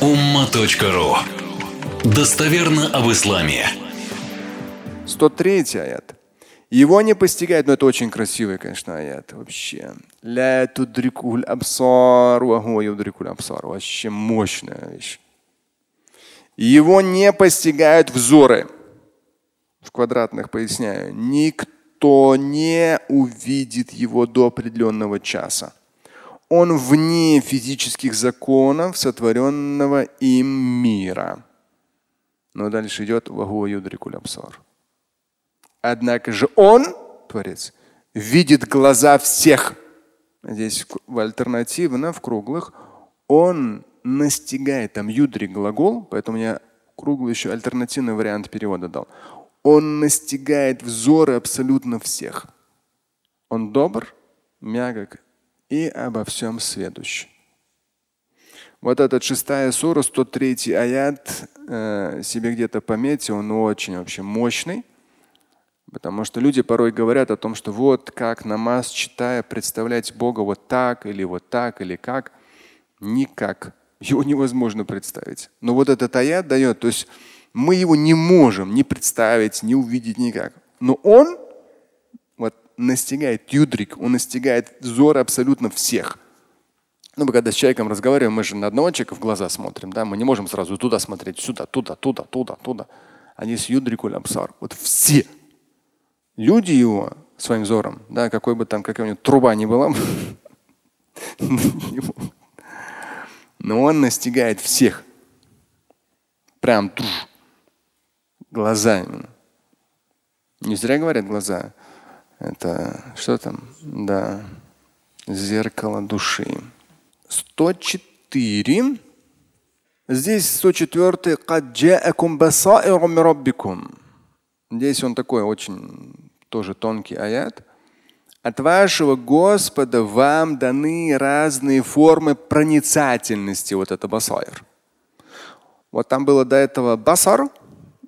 umma.ru Достоверно об исламе. 103 аят. Его не постигает, но это очень красивый, конечно, аят вообще. Ля тудрикуль абсар, абсар. Вообще мощная вещь. Его не постигают взоры. В квадратных поясняю. Никто не увидит его до определенного часа. Он вне физических законов сотворенного им мира. Но дальше идет. Однако же он, Творец, видит глаза всех. Здесь в альтернативно, в круглых, он настигает, там юдри глагол, поэтому я круглый еще альтернативный вариант перевода дал. Он настигает взоры абсолютно всех. Он добр, мягок и обо всем сведущ. Вот этот шестая сура, 103 аят, э, себе где-то пометьте, он очень вообще мощный. Потому что люди порой говорят о том, что вот как намаз читая, представлять Бога вот так или вот так или как. Никак. Его невозможно представить. Но вот этот аят дает, то есть мы его не можем ни представить, ни увидеть никак. Но он настигает юдрик, он настигает взор абсолютно всех. Ну, мы когда с человеком разговариваем, мы же на одного человека в глаза смотрим, да, мы не можем сразу туда смотреть, сюда, туда, туда, туда, туда. Они с юдрикуль абсар. Вот все люди его своим взором, да, какой бы там, какая у него труба ни была, но он настигает всех. Прям глаза именно. Не зря говорят глаза. Это что там? Да. Зеркало души. 104. Здесь 104. Здесь он такой очень тоже тонкий аят. От вашего Господа вам даны разные формы проницательности. Вот это басайр. Вот там было до этого басар,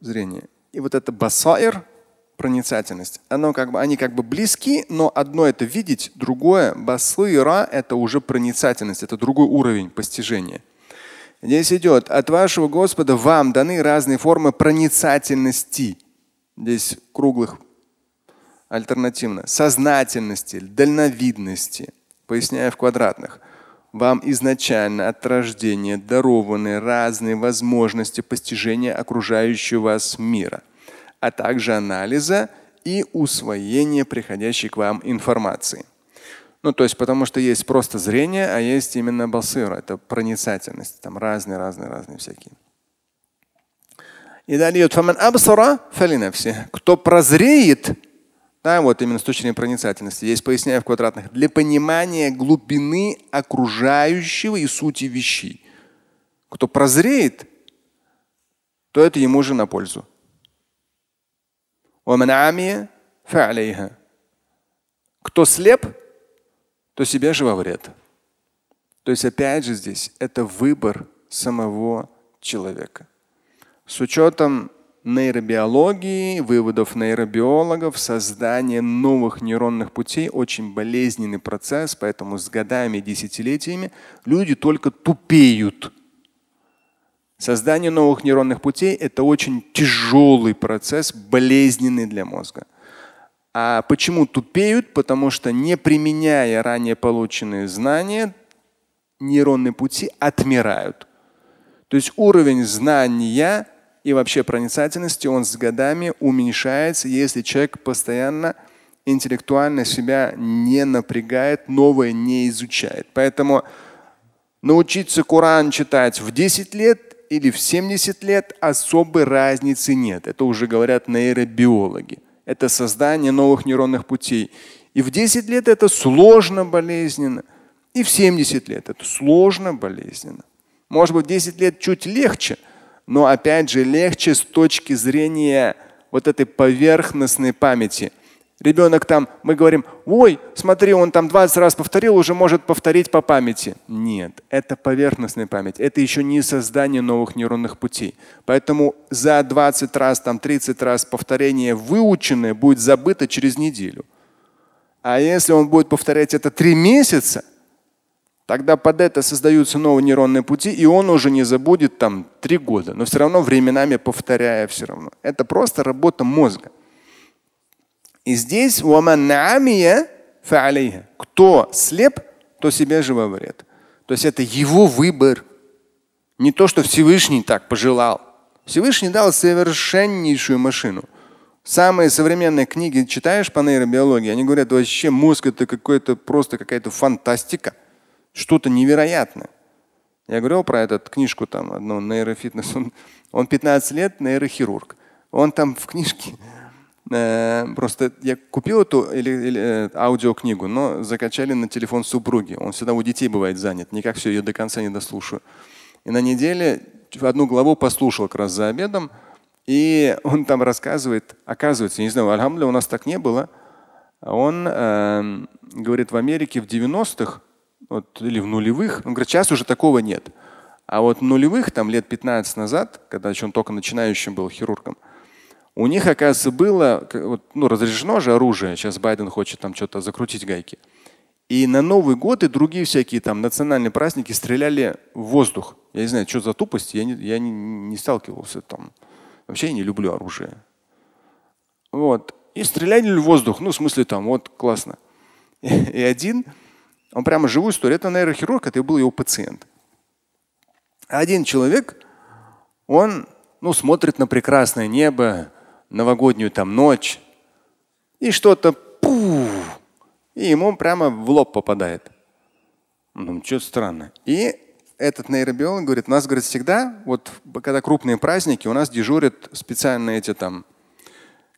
зрение, и вот это басайр, проницательность. Оно как бы, они как бы близки, но одно это видеть, другое басыра это уже проницательность, это другой уровень постижения. Здесь идет от вашего Господа вам даны разные формы проницательности. Здесь круглых альтернативно сознательности, дальновидности, поясняя в квадратных. Вам изначально от рождения дарованы разные возможности постижения окружающего вас мира, а также анализа и усвоения приходящей к вам информации. Ну, то есть, потому что есть просто зрение, а есть именно басыра, это проницательность, там разные, разные, разные всякие. И далее идет Кто прозреет, да, вот именно с точки зрения проницательности. Есть поясняю в квадратных. Для понимания глубины окружающего и сути вещей. Кто прозреет, то это ему же на пользу. Кто слеп, то себе же во вред. То есть опять же здесь это выбор самого человека. С учетом нейробиологии, выводов нейробиологов, создание новых нейронных путей очень болезненный процесс, поэтому с годами, десятилетиями люди только тупеют. Создание новых нейронных путей – это очень тяжелый процесс, болезненный для мозга. А почему тупеют? Потому что не применяя ранее полученные знания, нейронные пути отмирают. То есть уровень знания и вообще проницательности, он с годами уменьшается, если человек постоянно интеллектуально себя не напрягает, новое не изучает. Поэтому научиться Коран читать в 10 лет или в 70 лет особой разницы нет. Это уже говорят нейробиологи. Это создание новых нейронных путей. И в 10 лет это сложно, болезненно. И в 70 лет это сложно, болезненно. Может быть, 10 лет чуть легче – но опять же легче с точки зрения вот этой поверхностной памяти. Ребенок там, мы говорим, ой, смотри, он там 20 раз повторил, уже может повторить по памяти. Нет, это поверхностная память. Это еще не создание новых нейронных путей. Поэтому за 20 раз, там 30 раз повторение выученное будет забыто через неделю. А если он будет повторять это три месяца, Тогда под это создаются новые нейронные пути, и он уже не забудет там три года, но все равно временами повторяя все равно. Это просто работа мозга. И здесь кто слеп, то себе во вред. То есть это его выбор. Не то, что Всевышний так пожелал. Всевышний дал совершеннейшую машину. Самые современные книги читаешь по нейробиологии, они говорят, вообще мозг это какой-то просто какая-то фантастика, что-то невероятное. Я говорил про эту книжку там, одну нейрофитнес. Он, он 15 лет нейрохирург. Он там в книжке просто я купил эту или, или, э, аудиокнигу, но закачали на телефон супруги. Он всегда у детей бывает занят. Никак все ее до конца не дослушаю. И на неделе одну главу послушал как раз за обедом. И он там рассказывает, оказывается, не знаю, альхамдуля у нас так не было. Он э, говорит, в Америке в 90-х вот, или в нулевых, он говорит, сейчас уже такого нет. А вот нулевых, там лет 15 назад, когда еще он только начинающим был хирургом, у них, оказывается, было ну, разрешено же оружие. Сейчас Байден хочет там что-то закрутить гайки. И на Новый год и другие всякие там национальные праздники стреляли в воздух. Я не знаю, что за тупость, я не, я не, не сталкивался там. Вообще я не люблю оружие. Вот. И стреляли в воздух. Ну, в смысле там, вот классно. И, один, он прямо живую историю, это нейрохирург, это был его пациент. Один человек, он ну, смотрит на прекрасное небо, новогоднюю там ночь, и что-то пу, и ему прямо в лоб попадает. Ну, что странно. И этот нейробиолог говорит, у нас, говорит, всегда, вот когда крупные праздники, у нас дежурят специальные эти там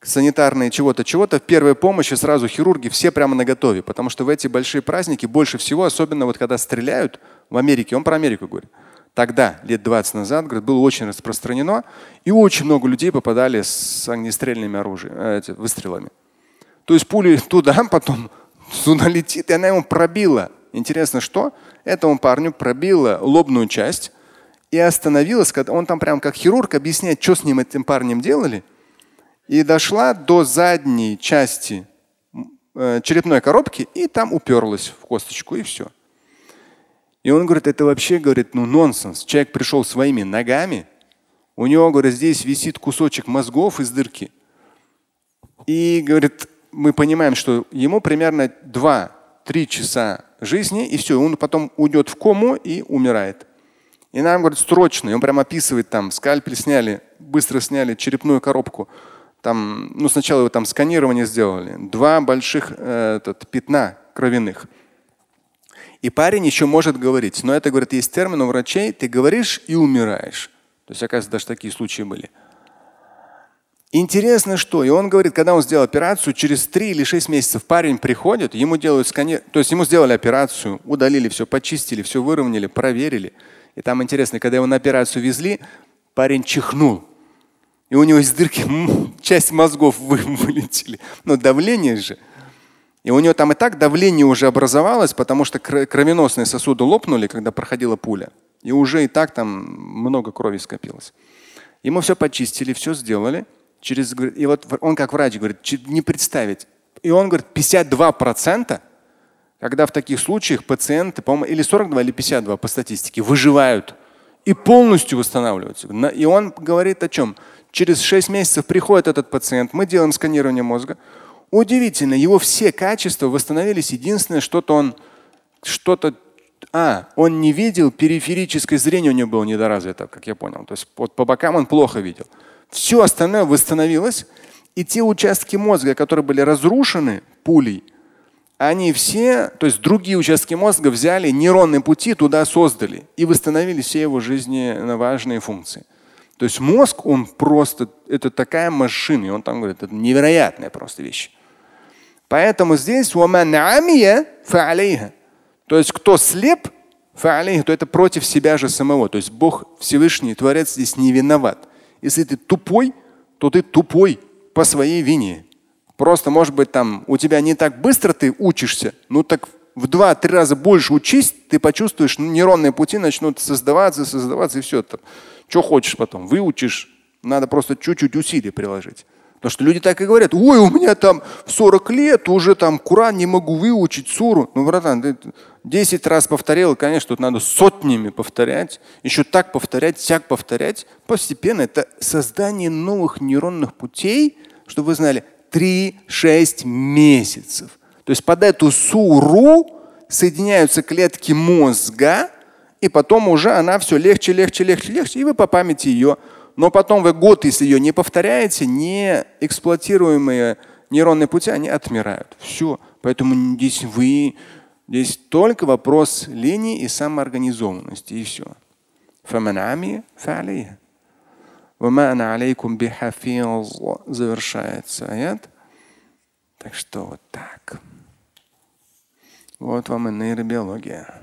санитарные чего-то, чего-то, первая помощь и сразу хирурги все прямо на готове, потому что в эти большие праздники больше всего, особенно вот когда стреляют в Америке, он про Америку говорит, тогда, лет 20 назад, говорит, было очень распространено, и очень много людей попадали с огнестрельными оружиями, э, эти, выстрелами. То есть пули туда, потом туда летит, и она ему пробила. Интересно, что? Этому парню пробила лобную часть и остановилась, когда он там прям как хирург объясняет, что с ним этим парнем делали, и дошла до задней части э, черепной коробки и там уперлась в косточку и все. И он говорит, это вообще, говорит, ну нонсенс. Человек пришел своими ногами, у него, говорит, здесь висит кусочек мозгов из дырки. И, говорит, мы понимаем, что ему примерно 2-3 часа жизни, и все, он потом уйдет в кому и умирает. И нам, говорит, срочно, и он прям описывает там, скальпель сняли, быстро сняли черепную коробку. Там, ну, сначала его там сканирование сделали. Два больших э, этот, пятна кровяных. И парень еще может говорить. Но это, говорит, есть термин у врачей, ты говоришь и умираешь. То есть, оказывается, даже такие случаи были. Интересно, что. И он говорит, когда он сделал операцию, через три или шесть месяцев парень приходит, ему делают сканер, то есть ему сделали операцию, удалили все, почистили, все выровняли, проверили. И там интересно, когда его на операцию везли, парень чихнул. И у него из дырки часть мозгов вылетели. Но давление же. И у него там и так давление уже образовалось, потому что кровеносные сосуды лопнули, когда проходила пуля. И уже и так там много крови скопилось. Ему все почистили, все сделали. Через, и вот он как врач говорит, не представить. И он говорит, 52 процента, когда в таких случаях пациенты, по-моему, или 42, или 52 по статистике, выживают и полностью восстанавливаются. И он говорит о чем? Через 6 месяцев приходит этот пациент, мы делаем сканирование мозга, Удивительно, его все качества восстановились. Единственное, что-то он, что-то, а, он не видел, периферическое зрение у него было недоразвито, как я понял. То есть вот по бокам он плохо видел. Все остальное восстановилось. И те участки мозга, которые были разрушены пулей, они все, то есть другие участки мозга взяли, нейронные пути туда создали и восстановили все его жизненно важные функции. То есть мозг, он просто, это такая машина, и он там говорит, это невероятная просто вещь. Поэтому здесь то есть кто слеп, то это против себя же самого. То есть Бог Всевышний, Творец здесь не виноват. Если ты тупой, то ты тупой по своей вине. Просто, может быть, там у тебя не так быстро ты учишься, ну так в два-три раза больше учись, ты почувствуешь, ну, нейронные пути начнут создаваться, создаваться, и все. Там. Что хочешь потом, выучишь, надо просто чуть-чуть усилий приложить. Потому что люди так и говорят, ой, у меня там в 40 лет уже там Куран не могу выучить суру. Ну, братан, ты 10 раз повторил, конечно, тут надо сотнями повторять, еще так повторять, всяк повторять. Постепенно это создание новых нейронных путей, чтобы вы знали, 3-6 месяцев. То есть под эту суру соединяются клетки мозга, и потом уже она все легче, легче, легче, легче, и вы по памяти ее. Но потом вы год, если ее не повторяете, не эксплуатируемые нейронные пути, они отмирают. Все. Поэтому здесь вы, здесь только вопрос лени и самоорганизованности, и все. Завершается аят. Так что вот так. Вот вам и нейробиология.